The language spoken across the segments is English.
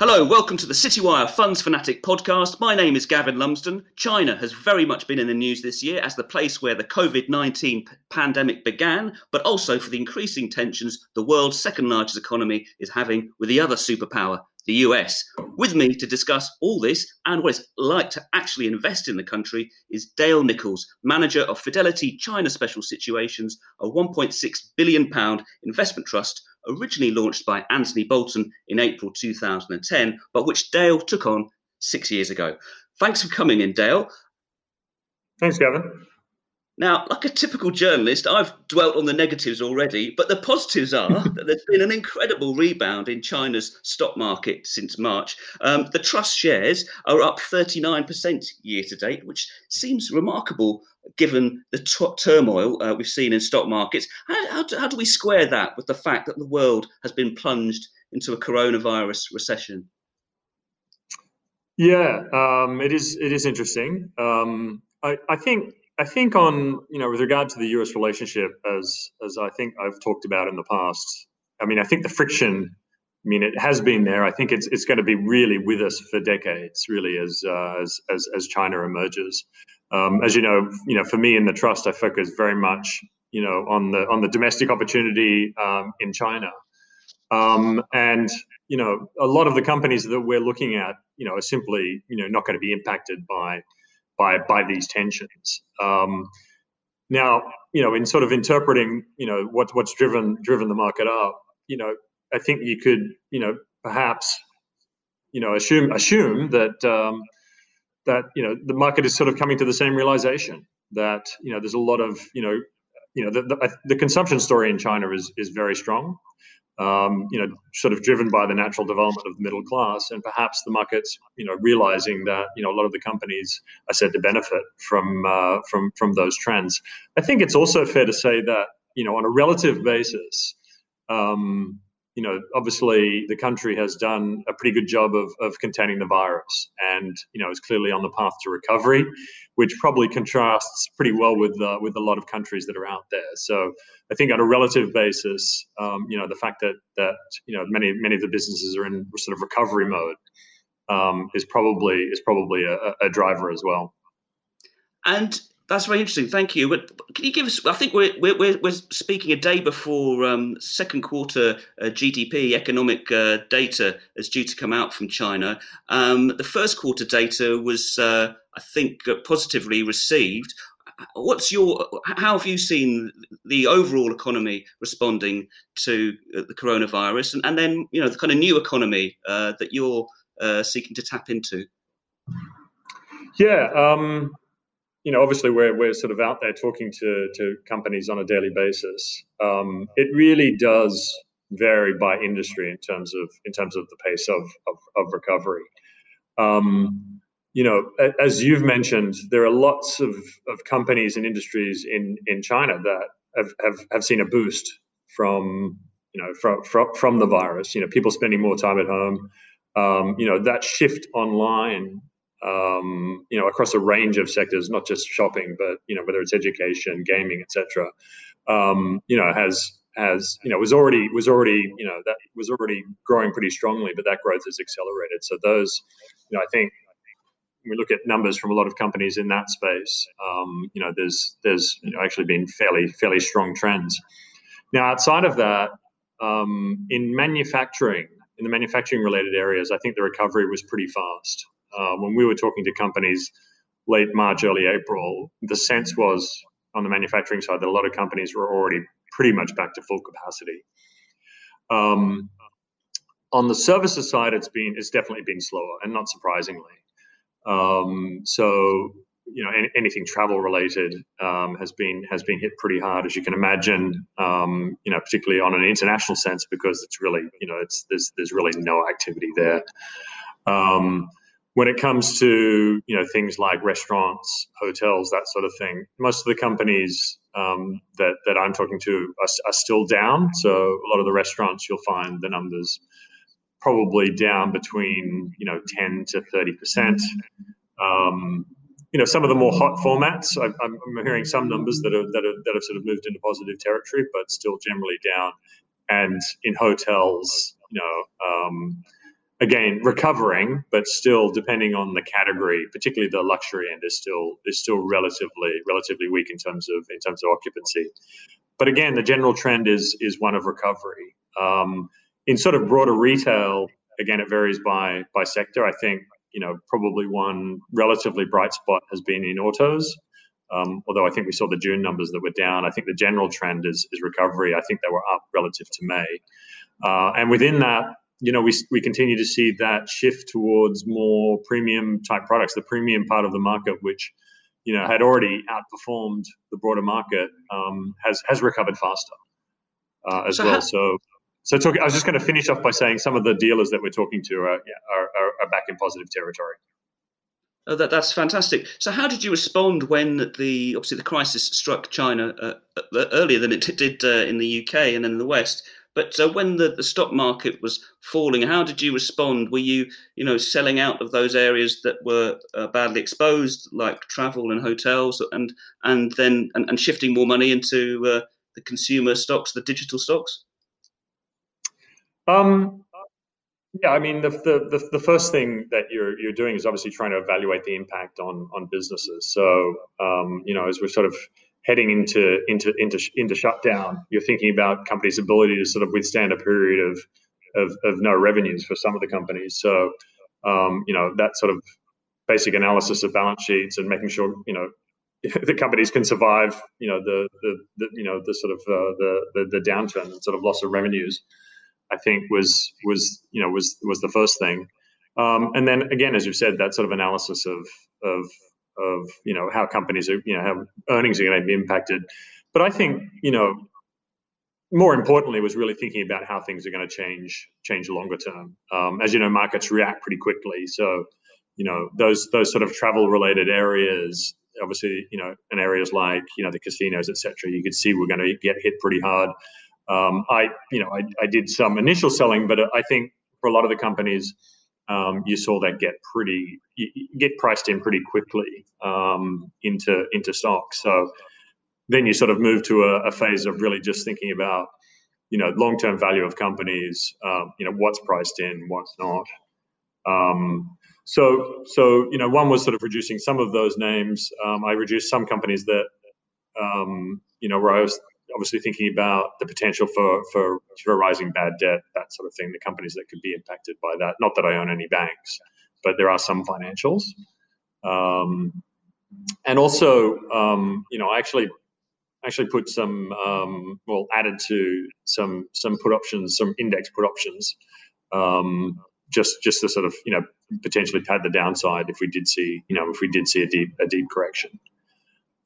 Hello, welcome to the Citywire Funds Fanatic podcast. My name is Gavin Lumsden. China has very much been in the news this year as the place where the COVID 19 pandemic began, but also for the increasing tensions the world's second largest economy is having with the other superpower, the US. With me to discuss all this and what it's like to actually invest in the country is Dale Nicholls, manager of Fidelity China Special Situations, a £1.6 billion investment trust originally launched by Anthony Bolton in April 2010, but which Dale took on six years ago. Thanks for coming in, Dale. Thanks, Gavin. Now, like a typical journalist, I've dwelt on the negatives already, but the positives are that there's been an incredible rebound in China's stock market since March. Um, the trust shares are up 39% year to date, which seems remarkable given the t- turmoil uh, we've seen in stock markets. How, how, do, how do we square that with the fact that the world has been plunged into a coronavirus recession? Yeah, um, it is. It is interesting. Um, I, I, think. I think on you know with regard to the U.S. relationship, as as I think I've talked about in the past. I mean, I think the friction. I mean, it has been there. I think it's it's going to be really with us for decades, really, as uh, as, as as China emerges. Um, as you know, you know, for me in the trust, I focus very much, you know, on the on the domestic opportunity um, in China, um, and you know, a lot of the companies that we're looking at, you know, are simply, you know, not going to be impacted by by by these tensions. Um, now, you know, in sort of interpreting, you know, what what's driven driven the market up, you know, I think you could, you know, perhaps, you know, assume assume that um, that you know the market is sort of coming to the same realization that you know there's a lot of you know you know the, the, the consumption story in China is is very strong. Um, you know, sort of driven by the natural development of the middle class, and perhaps the markets, you know, realizing that you know a lot of the companies are said to benefit from uh, from from those trends. I think it's also fair to say that you know on a relative basis, um, you know, obviously the country has done a pretty good job of, of containing the virus and, you know, is clearly on the path to recovery, which probably contrasts pretty well with, uh, with a lot of countries that are out there. So I think on a relative basis, um, you know, the fact that, that, you know, many, many of the businesses are in sort of recovery mode um, is probably, is probably a, a driver as well. And that's very interesting. Thank you. But can you give us? I think we're we're we're speaking a day before um, second quarter uh, GDP economic uh, data is due to come out from China. Um, the first quarter data was, uh, I think, uh, positively received. What's your? How have you seen the overall economy responding to uh, the coronavirus, and, and then you know the kind of new economy uh, that you're seeking to tap into? Yeah. Um you know, obviously we're, we're sort of out there talking to, to companies on a daily basis. Um, it really does vary by industry in terms of in terms of the pace of of, of recovery. Um, you know, as you've mentioned, there are lots of, of companies and industries in, in China that have, have, have seen a boost from you know from, from from the virus. You know, people spending more time at home. Um, you know, that shift online um, you know, across a range of sectors, not just shopping, but you know, whether it's education, gaming, etc. Um, you know, has has you know was already was already you know that was already growing pretty strongly, but that growth has accelerated. So those, you know, I think when we look at numbers from a lot of companies in that space, um, you know, there's there's you know, actually been fairly fairly strong trends. Now, outside of that, um, in manufacturing, in the manufacturing related areas, I think the recovery was pretty fast uh, when we were talking to companies late March, early April, the sense was on the manufacturing side that a lot of companies were already pretty much back to full capacity. Um, on the services side, it's been it's definitely been slower, and not surprisingly. Um, so you know any, anything travel related um, has been has been hit pretty hard, as you can imagine. Um, you know, particularly on an international sense, because it's really you know it's there's there's really no activity there. Um, when it comes to you know things like restaurants, hotels, that sort of thing, most of the companies um, that that I'm talking to are, are, still down. So a lot of the restaurants, you'll find the numbers probably down between you know 10 to 30 percent. Um, you know, some of the more hot formats, I, am hearing some numbers that are that are that have sort of moved into positive territory, but still generally down. And in hotels, you know. Um, again recovering, but still depending on the category, particularly the luxury end is still is still relatively relatively weak in terms of in terms of occupancy. But again, the general trend is is one of recovery. Um, in sort of broader retail, again, it varies by by sector. I think you know probably one relatively bright spot has been in autos. Um, although I think we saw the June numbers that were down, I think the general trend is, is recovery. I think they were up relative to May. Uh, and within that, you know, we, we continue to see that shift towards more premium type products, the premium part of the market, which, you know, had already outperformed the broader market, um, has, has recovered faster uh, as so well. How- so, so talk, I was just going to finish off by saying some of the dealers that we're talking to are, are, are back in positive territory. Oh, that, that's fantastic. So, how did you respond when the obviously the crisis struck China uh, uh earlier than it did uh, in the UK and in the West? But uh, when the, the stock market was falling, how did you respond? Were you, you know, selling out of those areas that were uh, badly exposed, like travel and hotels, and and then and, and shifting more money into uh, the consumer stocks, the digital stocks? Um, yeah, I mean, the, the, the, first thing that you're, you're doing is obviously trying to evaluate the impact on, on businesses. So, um, you know, as we're sort of heading into, into, into, into shutdown, you're thinking about companies' ability to sort of withstand a period of, of, of no revenues for some of the companies. So, um, you know, that sort of basic analysis of balance sheets and making sure, you know, the companies can survive, you know, the, the, the you know, the sort of uh, the, the, the downturn and sort of loss of revenues. I think was was you know was was the first thing, um, and then again, as you said, that sort of analysis of of of you know how companies are you know how earnings are going to be impacted. But I think you know more importantly was really thinking about how things are going to change change longer term. Um, as you know, markets react pretty quickly, so you know those those sort of travel related areas obviously you know in areas like you know the casinos etc you could see we're going to get hit pretty hard um, I, you know, I, I, did some initial selling, but I think for a lot of the companies, um, you saw that get pretty get priced in pretty quickly um, into into stocks. So then you sort of move to a, a phase of really just thinking about, you know, long term value of companies. Um, you know, what's priced in, what's not. Um, so so you know, one was sort of reducing some of those names. Um, I reduced some companies that you know where I was obviously thinking about the potential for, for, for rising bad debt, that sort of thing, the companies that could be impacted by that. Not that I own any banks, but there are some financials. Um, and also, um, you know, I actually actually put some um, well added to some some put options, some index put options, um, just just to sort of you know potentially pad the downside if we did see you know if we did see a deep a deep correction.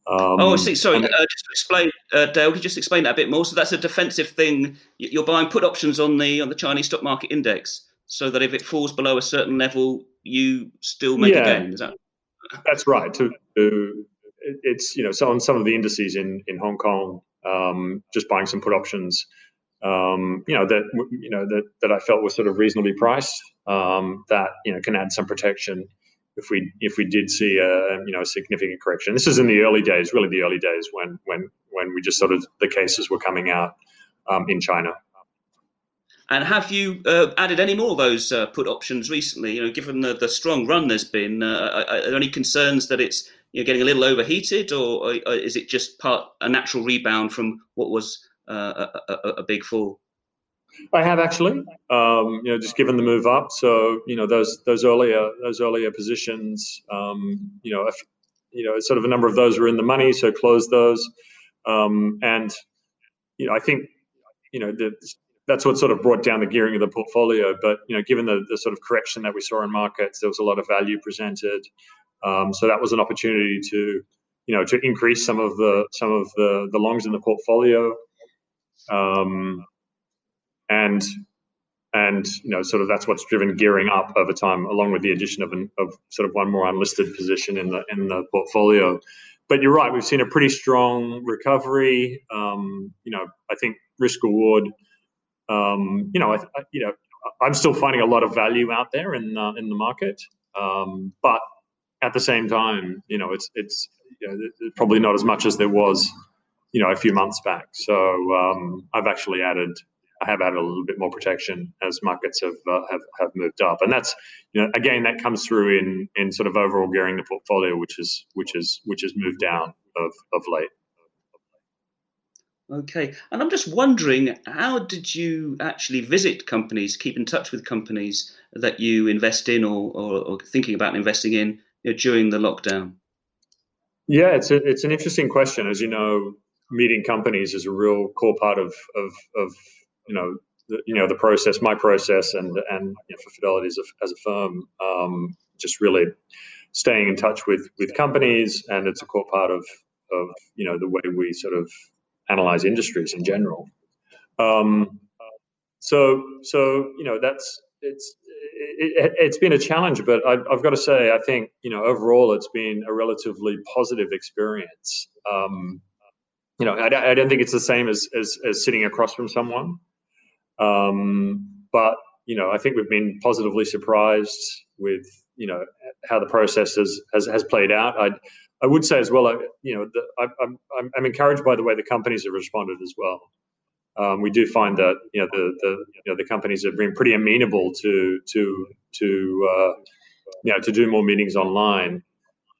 Um, oh, I see. Sorry, uh, just to explain, uh, Dale, could you just explain that a bit more? So that's a defensive thing. You're buying put options on the on the Chinese stock market index, so that if it falls below a certain level, you still make yeah, a gain. Is that? That's right. To, to, it's you know so on some of the indices in in Hong Kong, um, just buying some put options. Um, you know that you know that that I felt was sort of reasonably priced. Um, that you know can add some protection if we if we did see a you know a significant correction. This is in the early days, really the early days when when when we just sort of the cases were coming out um, in China. And have you uh, added any more of those uh, put options recently? You know, given the, the strong run there's been, uh, are, there any concerns that it's you know, getting a little overheated, or, or, is it just part a natural rebound from what was uh, a, a, a big fall? I have actually, um, you know, just given the move up. So you know, those those earlier those earlier positions, um, you know, if, you know, sort of a number of those were in the money, so closed those. Um, and you know, I think you know the, that's what sort of brought down the gearing of the portfolio. But you know, given the, the sort of correction that we saw in markets, there was a lot of value presented. Um, so that was an opportunity to you know to increase some of the some of the the longs in the portfolio. Um, and and you know sort of that's what's driven gearing up over time along with the addition of, an, of sort of one more unlisted position in the in the portfolio. But you're right we've seen a pretty strong recovery. Um, you know i think risk reward um, you know I, I, you know i'm still finding a lot of value out there in uh, in the market. Um, but at the same time you know it's it's you know, probably not as much as there was you know a few months back. So um, i've actually added have added a little bit more protection as markets have uh, have have moved up, and that's you know again that comes through in in sort of overall gearing the portfolio, which is which is which has moved down of of late. Okay, and I'm just wondering, how did you actually visit companies, keep in touch with companies that you invest in or, or, or thinking about investing in you know, during the lockdown? Yeah, it's a, it's an interesting question. As you know, meeting companies is a real core part of of, of you know the, you know the process, my process, and and you know, for Fidelity as a, as a firm, um, just really staying in touch with with companies, and it's a core part of of you know the way we sort of analyze industries in general. Um, so so you know that's it's it, has been a challenge, but I, have got to say, I think you know overall it's been a relatively positive experience. Um, you know, I, I, don't think it's the same as, as, as sitting across from someone, um, but you know, I think we've been positively surprised with you know how the process has has, has played out. I I would say as well, I, you know, the, I, I'm I'm encouraged by the way the companies have responded as well. Um, we do find that you know the the you know the companies have been pretty amenable to to to uh, you know to do more meetings online,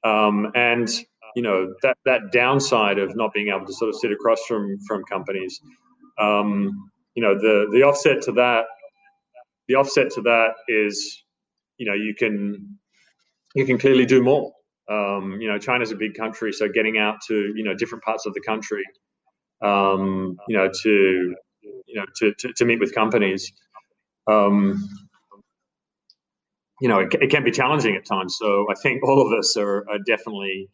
um, and you know that that downside of not being able to sort of sit across from from companies, um, you know the the offset to that, the offset to that is, you know you can you can clearly do more. Um, you know China's a big country, so getting out to you know different parts of the country, um, you know to you know to to, to meet with companies. Um, you know, it, it, can be challenging at times. So I think all of us are, are definitely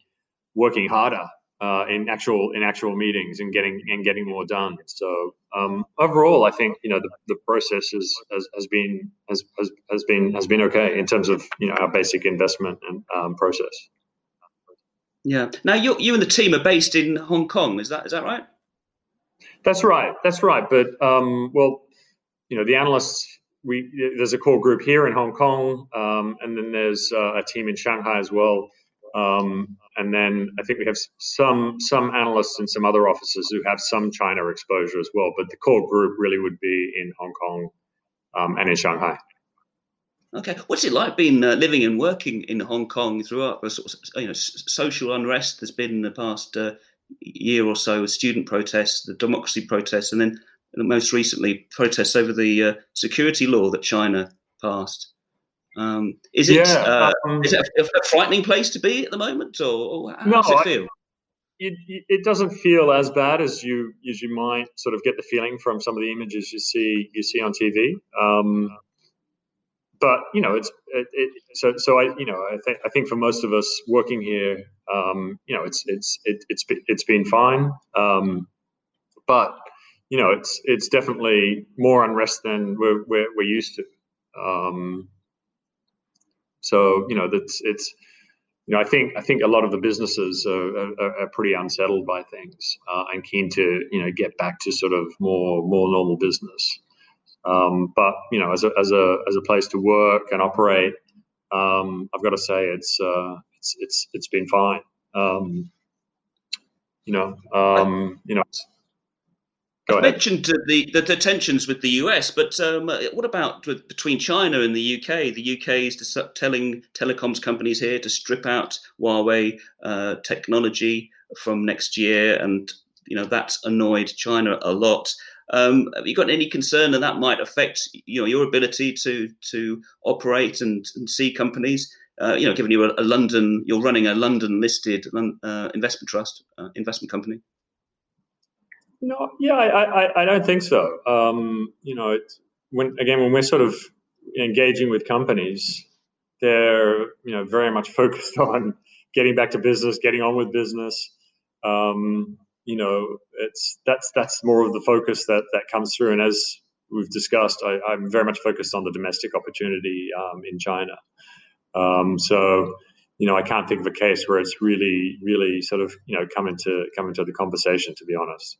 working harder uh, in actual in actual meetings and getting and getting more done. So um, overall, I think you know the, the process is, has, has been has, has, has been has been okay in terms of you know our basic investment and um, process. Yeah. Now you you and the team are based in Hong Kong. Is that is that right? That's right. That's right. But um, well, you know, the analysts. We there's a core group here in Hong Kong, um, and then there's uh, a team in Shanghai as well. Um, and then I think we have some some analysts and some other offices who have some China exposure as well. But the core group really would be in Hong Kong um, and in Shanghai. Okay, what's it like being uh, living and working in Hong Kong throughout the sort of, you know social unrest that's been in the past uh, year or so, with student protests, the democracy protests, and then most recently protests over the uh, security law that China passed. Um, is it yeah, uh, um, is it a, a, frightening place to be at the moment, or, or how no, does it feel? I, it, it doesn't feel as bad as you as you might sort of get the feeling from some of the images you see you see on TV. Um, but you know, it's it, it, so so. I you know I think I think for most of us working here, um, you know, it's it's it, it's it's been fine. Um, but you know, it's it's definitely more unrest than we're we're, we're used to. Um, so you know that's it's you know I think I think a lot of the businesses are, are, are pretty unsettled by things uh, and keen to you know get back to sort of more more normal business. Um, but you know as a as a as a place to work and operate, um, I've got to say it's uh, it's it's it's been fine. Um, you know um, you know Go mentioned the, the, the, tensions with the US, but um, what about with, between China and the UK? The UK is telling telecoms companies here to strip out Huawei uh, technology from next year, and you know that's annoyed China a lot. Um, have you got any concern that that might affect you know your ability to to operate and, and see companies? Uh, you know, given you're a, a, London, you're running a London listed uh, investment trust, uh, investment company. No, yeah, I, I, I don't think so. Um, you know, when again when we're sort of engaging with companies, they're you know very much focused on getting back to business, getting on with business. Um, you know, it's that's that's more of the focus that that comes through. And as we've discussed, I, am very much focused on the domestic opportunity um, in China. Um, so, you know, I can't think of a case where it's really, really sort of you know come into come into the conversation. To be honest.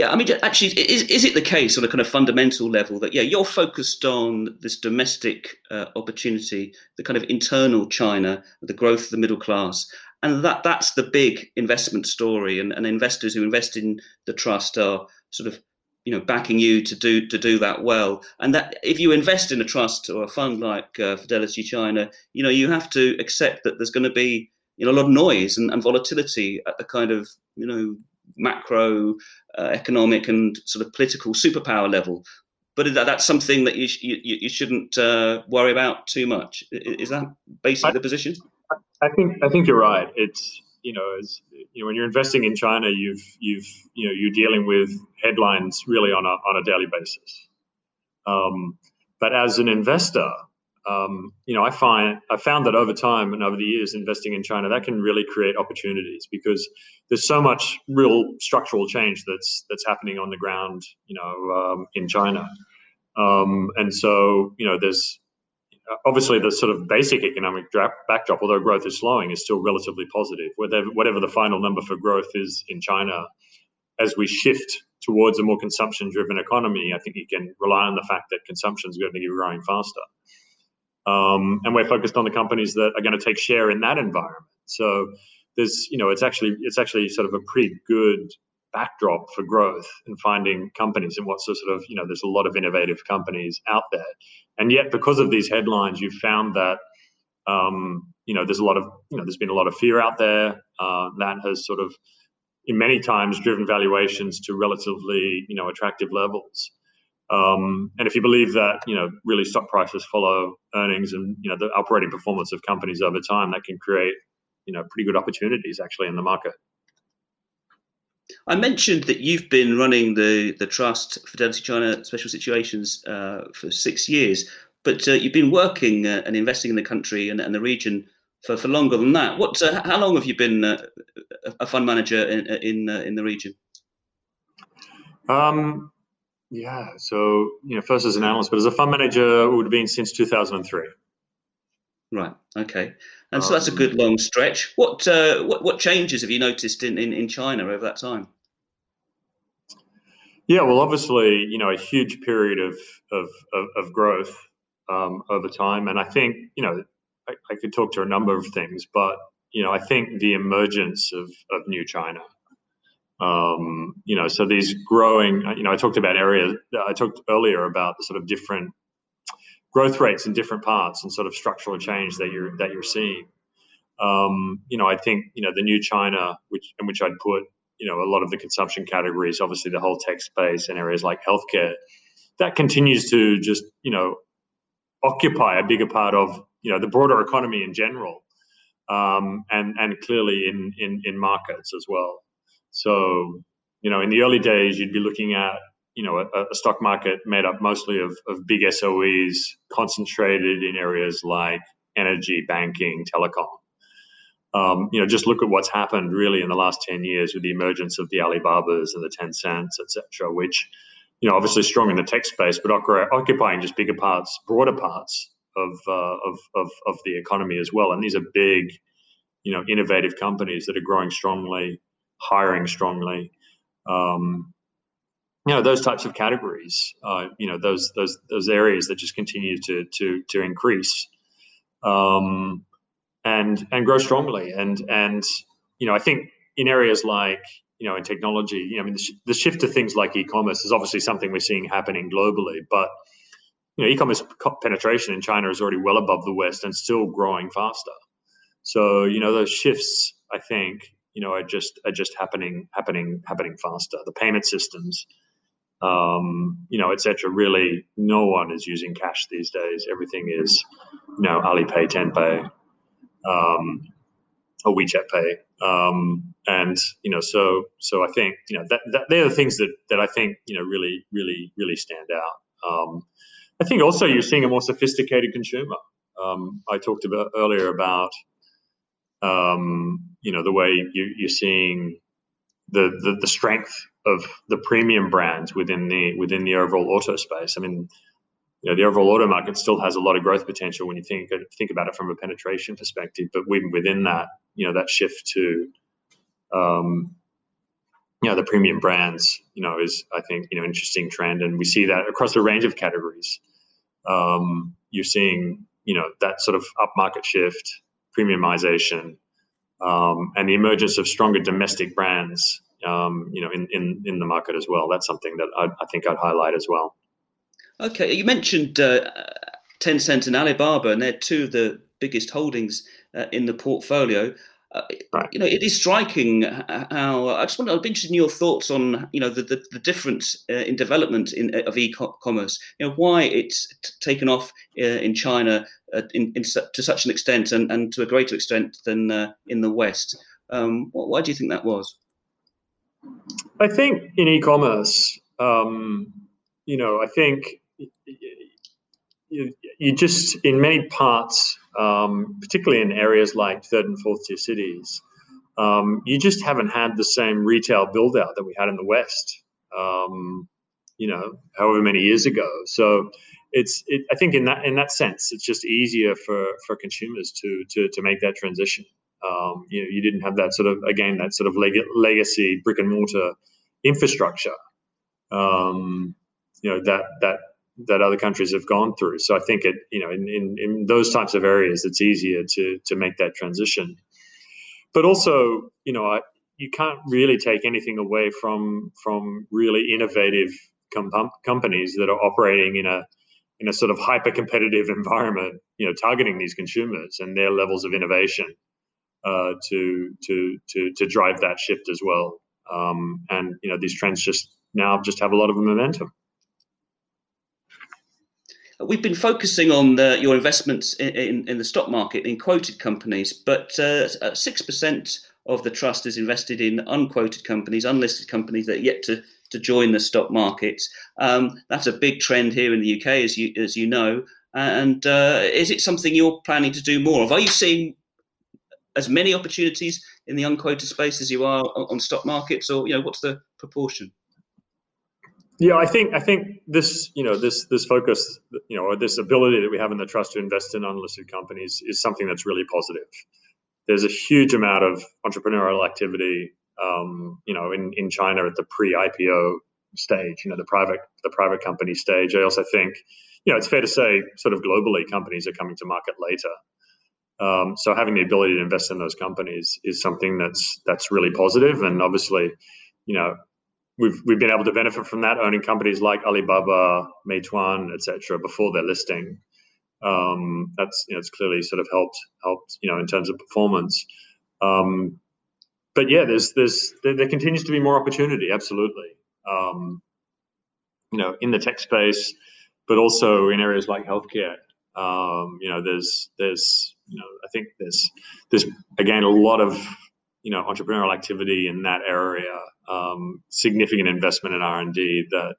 Yeah, I mean, actually, is, is it the case on a kind of fundamental level that, yeah, you're focused on this domestic uh, opportunity, the kind of internal China, the growth of the middle class, and that that's the big investment story, and, and investors who invest in the trust are sort of, you know backing you to do to do that well. And that if you invest in a trust or a fund like uh, fidelity china you know you have to accept that there's going to be you know a lot of noise and, and volatility at the kind of you know macro uh, economic and sort of political superpower level. But that, that's something that you, you, you shouldn't uh, worry about too much. Is that basically I, the position? I think i think you're right. It's you know, as you know, when you're investing in China, you've you've you know you're dealing with headlines really on a on a daily basis. Um, but as an investor, um, you know, I find I found that over time and over the years investing in China, that can really create opportunities because there's so much real structural change that's that's happening on the ground, you know, um, in China. Um, and so, you know, there's obviously the sort of basic economic backdrop, although growth is slowing, is still relatively positive. Whatever, whatever the final number for growth is in China, as we shift towards a more consumption-driven economy, I think you can rely on the fact that consumption is going to be growing faster. Um, and we're focused on the companies that are going to take share in that environment. So there's, you know, it's actually it's actually sort of a pretty good backdrop for growth and finding companies and what's the sort of you know there's a lot of innovative companies out there. And yet because of these headlines you've found that um, you know there's a lot of you know there's been a lot of fear out there. Uh, that has sort of in many times driven valuations to relatively you know attractive levels um, and if you believe that you know really stock prices follow earnings and you know the operating performance of companies over time that can create you know pretty good opportunities actually in the market I mentioned that you've been running the, the trust Fidelity China Special Situations uh, for six years, but uh, you've been working uh, and investing in the country and, and, the region for, for longer than that. What? Uh, how long have you been uh, a fund manager in in, uh, in the region? Um, yeah, so you know, first as an analyst, but as a fund manager, it would have been since 2003. Right. Okay. And so that's a good um, long stretch. What uh, what, what changes have you noticed in, in, in China over that time? Yeah, well, obviously, you know, a huge period of of, of, of growth um, over time, and I think you know, I, I, could talk to a number of things, but you know, I think the emergence of of new China. Um, you know, so these growing, you know, I talked about areas. I talked earlier about the sort of different growth rates in different parts and sort of structural change that you're that you're seeing. Um, you know, I think you know the new China, which in which I'd put you know a lot of the consumption categories, obviously the whole tech space and areas like healthcare, that continues to just you know occupy a bigger part of you know the broader economy in general, um, and and clearly in, in in markets as well. So you know, in the early days, you'd be looking at you know, a, a, stock market made up mostly of, of big SOEs concentrated in areas like energy, banking, telecom. Um, you know, just look at what's happened really in the last 10 years with the emergence of the Alibabas and the Tencents, et cetera, which, you know, obviously strong in the tech space, but occupying just bigger parts, broader parts of, uh, of, of, of the economy as well. And these are big, you know, innovative companies that are growing strongly, hiring strongly. Um, you know those types of categories uh, you know those those those areas that just continue to to to increase um, and and grow strongly and and you know I think in areas like you know in technology you know I mean the, sh- the shift to things like e-commerce is obviously something we're seeing happening globally but you know e-commerce penetration in China is already well above the West and still growing faster so you know those shifts I think you know are just are just happening happening happening faster the payment systems um, you know, etc. Really, no one is using cash these days. Everything is, you know, Alipay, Tenpay, um, or WeChat Pay, um, and you know, so so I think you know that, that they're the things that that I think you know really really really stand out. Um, I think also you're seeing a more sophisticated consumer. Um, I talked about earlier about um, you know the way you, you're seeing the, the, the strength of the premium brands within the within the overall auto space. I mean, you know, the overall auto market still has a lot of growth potential when you think think about it from a penetration perspective. But even within that, you know, that shift to um, you know the premium brands, you know, is I think you know interesting trend, and we see that across a range of categories. Um, you're seeing you know that sort of upmarket shift, premiumization, um, and the emergence of stronger domestic brands um, you know, in, in, in the market as well. That's something that I, I think I'd highlight as well. Okay, you mentioned uh, Tencent and Alibaba, and they're two of the biggest holdings uh, in the portfolio. Uh, right. You know, it is striking how I just want to be interested in your thoughts on you know the the, the difference uh, in development in, of e-commerce. You know, why it's t- taken off uh, in China uh, in, in, to such an extent and, and to a greater extent than uh, in the West. Um, why do you think that was? I think in e-commerce, um, you know, I think you, you just in many parts, um, particularly in areas like third and fourth tier cities, um, you just haven't had the same retail build out that we had in the West. Um, you know, however many years ago. So it's it, I think in that in that sense, it's just easier for for consumers to to to make that transition. Um, you know, you didn't have that sort of again that sort of leg- legacy brick and mortar infrastructure. Um, you know that that that other countries have gone through. So I think it, you know, in, in, in those types of areas, it's easier to to make that transition. But also, you know, I, you can't really take anything away from from really innovative com- companies that are operating in a in a sort of hyper competitive environment, you know, targeting these consumers and their levels of innovation uh, to to to to drive that shift as well. Um, and you know, these trends just now just have a lot of momentum. We've been focusing on the, your investments in, in, in, the stock market in quoted companies, but uh, six uh, percent of the trust is invested in unquoted companies, unlisted companies that are yet to, to join the stock markets. Um, that's a big trend here in the UK, as you as you know. And uh, is it something you're planning to do more of? Are you seeing as many opportunities in the unquoted space as you are on stock markets, or you know, what's the proportion? Yeah, I think I think this you know this this focus you know or this ability that we have in the trust to invest in unlisted companies is something that's really positive. There's a huge amount of entrepreneurial activity, um, you know, in, in China at the pre-IPO stage, you know, the private the private company stage. I also think, you know, it's fair to say, sort of globally, companies are coming to market later. Um, so having the ability to invest in those companies is something that's that's really positive, and obviously, you know, we've we've been able to benefit from that owning companies like Alibaba, Meituan, etc. before their listing. Um, that's you know it's clearly sort of helped helped you know in terms of performance. Um, but yeah, there's there's there, there, continues to be more opportunity. Absolutely, um, you know, in the tech space, but also in areas like healthcare. Um, you know, there's there's you know I think there's there's again a lot of you know entrepreneurial activity in that area um, significant investment in r&d that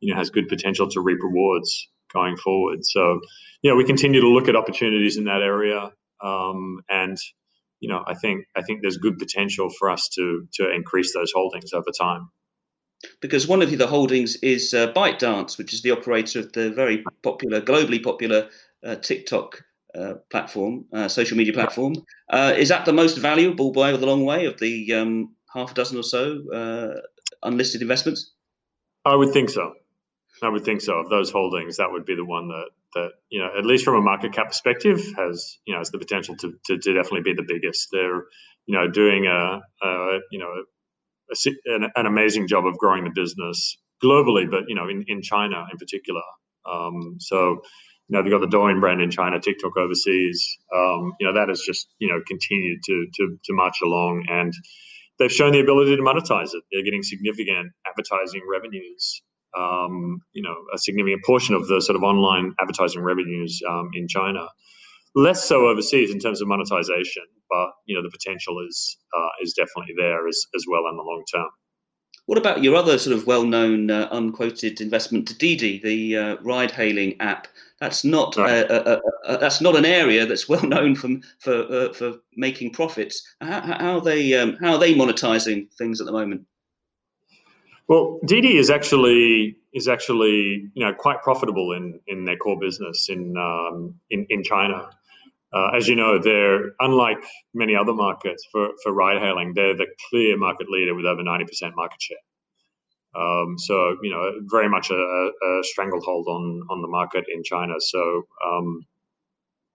you know has good potential to reap rewards going forward so know we continue to look at opportunities in that area um, and you know i think i think there's good potential for us to to increase those holdings over time because one of the holdings is uh, ByteDance, which is the operator of the very popular, globally popular uh, TikTok uh, platform, uh, social media platform. Uh, is that the most valuable by the long way of the um, half a dozen or so uh, unlisted investments? I would think so. I would think so. Of those holdings, that would be the one that that you know, at least from a market cap perspective, has you know has the potential to to, to definitely be the biggest. They're you know doing a, a you know a, an, an, amazing job of growing the business globally, but you know in, in China in particular. Um, so you know, they've got the Douyin brand in China, TikTok overseas. Um, you know, that has just, you know, continued to, to, to march along and they've shown the ability to monetize it. They're getting significant advertising revenues. Um, you know, a significant portion of the sort of online advertising revenues um, in China. Less so overseas in terms of monetization, but you know the potential is uh, is definitely there as, as well in the long term. What about your other sort of well-known uh, unquoted investment, to Didi, the uh, ride-hailing app? That's not right. a, a, a, that's not an area that's well known from for uh, for making profits. How, how are they um, how are they monetizing things at the moment? Well, Didi is actually is actually you know quite profitable in in their core business in um, in in China. Uh, as you know, they're unlike many other markets for, for ride hailing, they're the clear market leader with over 90% market share. Um, so, you know, very much a, a, stranglehold on, on the market in China. So, um,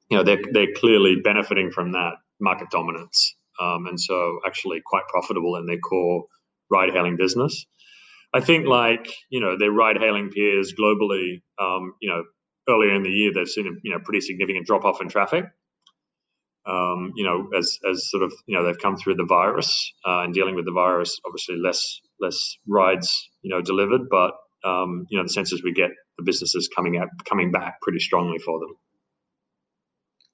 you know, they're, they're clearly benefiting from that market dominance. Um, and so, actually, quite profitable in their core ride-hailing business. I think, like you know, their ride-hailing peers globally, um, you know, earlier in the year they've seen a you know pretty significant drop-off in traffic. Um, you know, as as sort of you know they've come through the virus uh, and dealing with the virus, obviously less less rides you know delivered, but um, you know the sense is we get the businesses coming out coming back pretty strongly for them.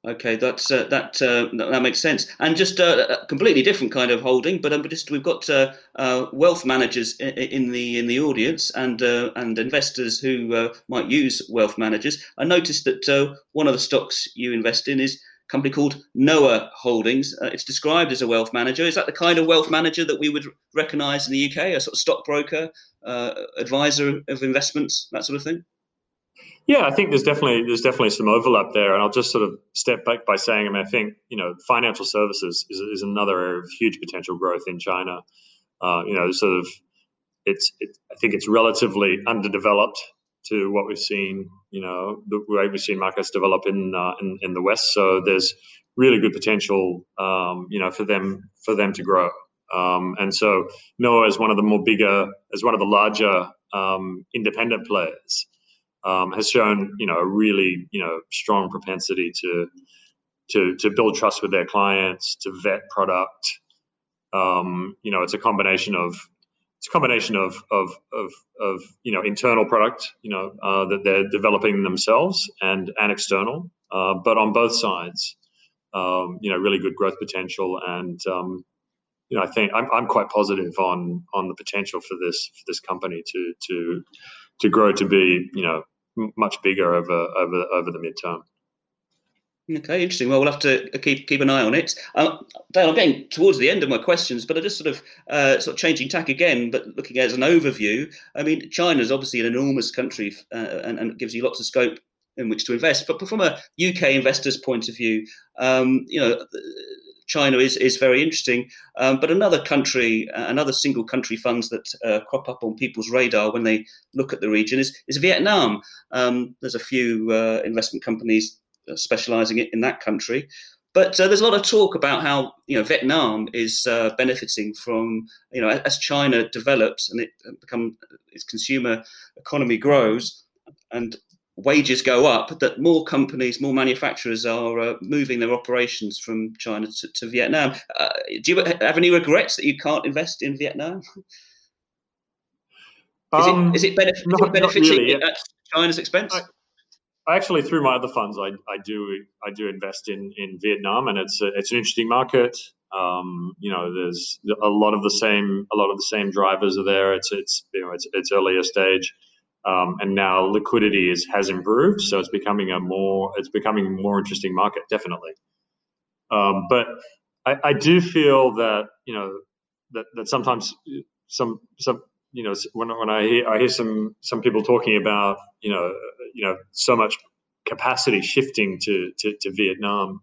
Okay, that's uh, that uh, that makes sense, and just uh, a completely different kind of holding. But um, just we've got uh, uh, wealth managers in the in the audience and uh, and investors who might use wealth managers. I noticed that one of the stocks you invest in is company called Noah Holdings. it's described as a wealth manager. Is that the kind of wealth manager that we would recognise in the UK? A sort of stockbroker, advisor of investments, that sort of thing. Yeah, I think there's definitely there's definitely some overlap there, and I'll just sort of step back by saying, I mean, I think you know, financial services is, is another area of huge potential growth in China. Uh, you know, sort of, it's it, I think it's relatively underdeveloped to what we've seen. You know, the way we've seen markets develop in uh, in, in the West. So there's really good potential, um, you know, for them for them to grow. Um, and so Noah is one of the more bigger, as one of the larger um, independent players um, has shown you know a really you know strong propensity to to to build trust with their clients, to vet product. Um, you know, it's a combination of it's a combination of of of, of you know internal product you know uh, that they're developing themselves and and external, uh, but on both sides, um, you know, really good growth potential and. Um, you know, I think I'm, I'm quite positive on on the potential for this for this company to to to grow to be you know much bigger over over over the midterm. Okay, interesting. Well, we'll have to keep keep an eye on it. Uh, Dale, I'm getting towards the end of my questions, but I just sort of uh, sort of changing tack again, but looking at as an overview. I mean, China is obviously an enormous country uh, and, and gives you lots of scope in which to invest. But from a UK investor's point of view, um, you know, China is, is very interesting. Um, but another country, uh, another single country funds that uh, crop up on people's radar when they look at the region is, is Vietnam. Um, there's a few uh, investment companies uh, specializing in that country. But uh, there's a lot of talk about how you know Vietnam is uh, benefiting from you know as China develops and it become its consumer economy grows, and wages go up, that more companies, more manufacturers are uh, moving their operations from China to, to Vietnam. Uh, do you have any regrets that you can't invest in Vietnam? Is, um, it, is it, benef- is it benefiting really, at China's expense? I, actually, through my other funds, I, I do I do invest in, in Vietnam, and it's a, it's an interesting market. Um, you know, there's a lot of the same a lot of the same drivers are there. It's it's you know it's it's earlier stage. Um, and now liquidity is, has improved, so it's becoming a more it's becoming a more interesting market, definitely. Um, but I, I, do feel that you know that, that sometimes some some you know when, when I hear I hear some some people talking about you know you know so much capacity shifting to to, to Vietnam,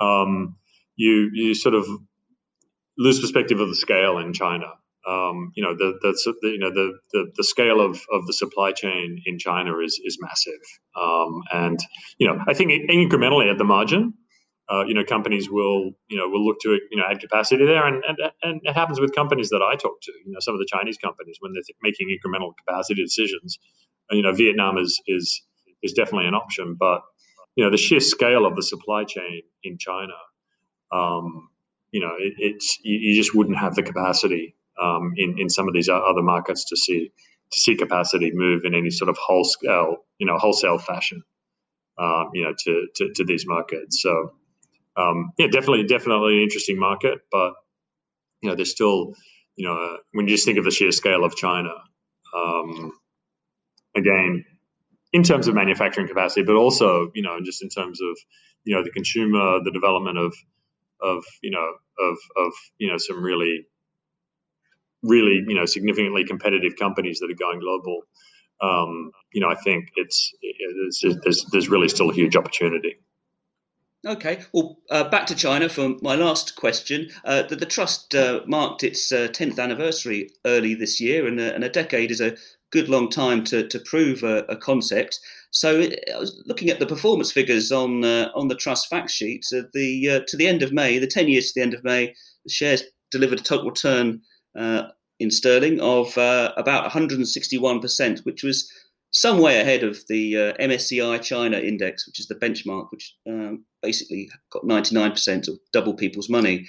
um, you you sort of lose perspective of the scale in China. Um, you know the, the, the, you know the, the, the scale of, of the supply chain in China is is massive, um, and you know I think incrementally at the margin, uh, you know companies will you know will look to you know add capacity there, and, and and it happens with companies that I talk to, you know some of the Chinese companies when they're making incremental capacity decisions, you know Vietnam is is is definitely an option, but you know the sheer scale of the supply chain in China. Um, you know, it, it's you, you, just wouldn't have the capacity um, in in some of these other markets to see to see capacity move in any sort of wholesale you know wholesale fashion um, you know to, to, to these markets. So um, yeah, definitely definitely an interesting market, but you know there's still you know when you just think of the sheer scale of China, um, again in terms of manufacturing capacity, but also you know just in terms of you know the consumer, the development of of you know of of you know some really really you know significantly competitive companies that are going global, um, you know I think it's, it's, there's there's really still a huge opportunity. Okay, well, uh, back to China for my last question. Uh, the, the, trust uh, marked its 10th uh, anniversary early this year, and, and, a decade is a good long time to, to prove a, a concept. So, I was looking at the performance figures on uh, on the trust fact sheet. the uh, to the end of May, the 10 years to the end of May, the shares delivered a total return uh, in sterling of uh, about 161%, which was some way ahead of the uh, MSCI China index, which is the benchmark, which um, basically got 99% of double people's money.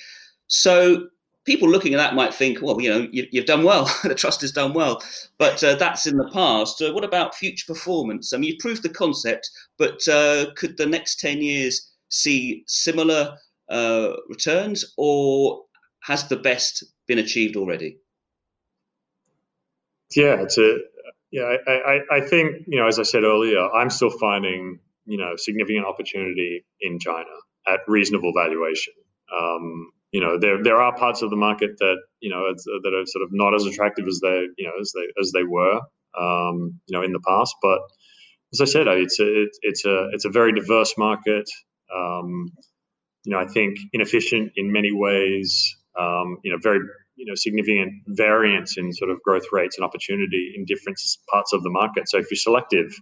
So people looking at that might think, well, you know, you, have done well, the trust has done well, but uh, that's in the past. Uh, what about future performance? I mean, you proved the concept, but uh, could the next 10 years see similar uh, returns, or has the best been achieved already? Yeah, it's a yeah. I, I, I think you know, as I said earlier, I'm still finding you know significant opportunity in China at reasonable valuation. Um, you know, there there are parts of the market that you know that are sort of not as attractive as they you know as they as they were um, you know in the past. But as I said, it's a it's a it's a very diverse market. Um, you know, I think inefficient in many ways. Um, you know, very you know significant variance in sort of growth rates and opportunity in different parts of the market. So if you're selective,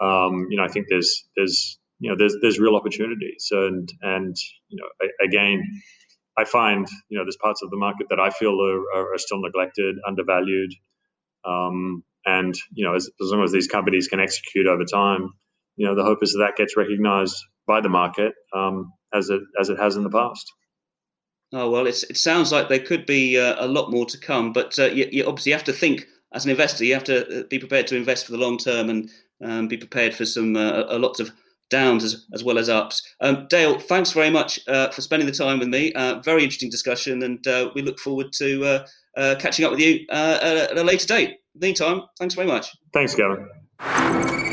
um, you know, I think there's there's you know there's there's real opportunities and and you know again I find you know there's parts of the market that I feel are, are still neglected, undervalued, um, and you know as, as, long as these companies can execute over time, you know the hope is that that gets recognised by the market um, as it as it has in the past. Oh well, it sounds like there could be uh, a lot more to come, but uh, you, you, obviously have to think as an investor. You have to uh, be prepared to invest for the long term and um, be prepared for some uh, a lot of downs as, as well as ups. Um, Dale, thanks very much uh, for spending the time with me. Uh, very interesting discussion, and we look forward to catching up with you at a later date. meantime, thanks very much. Thanks, Gavin.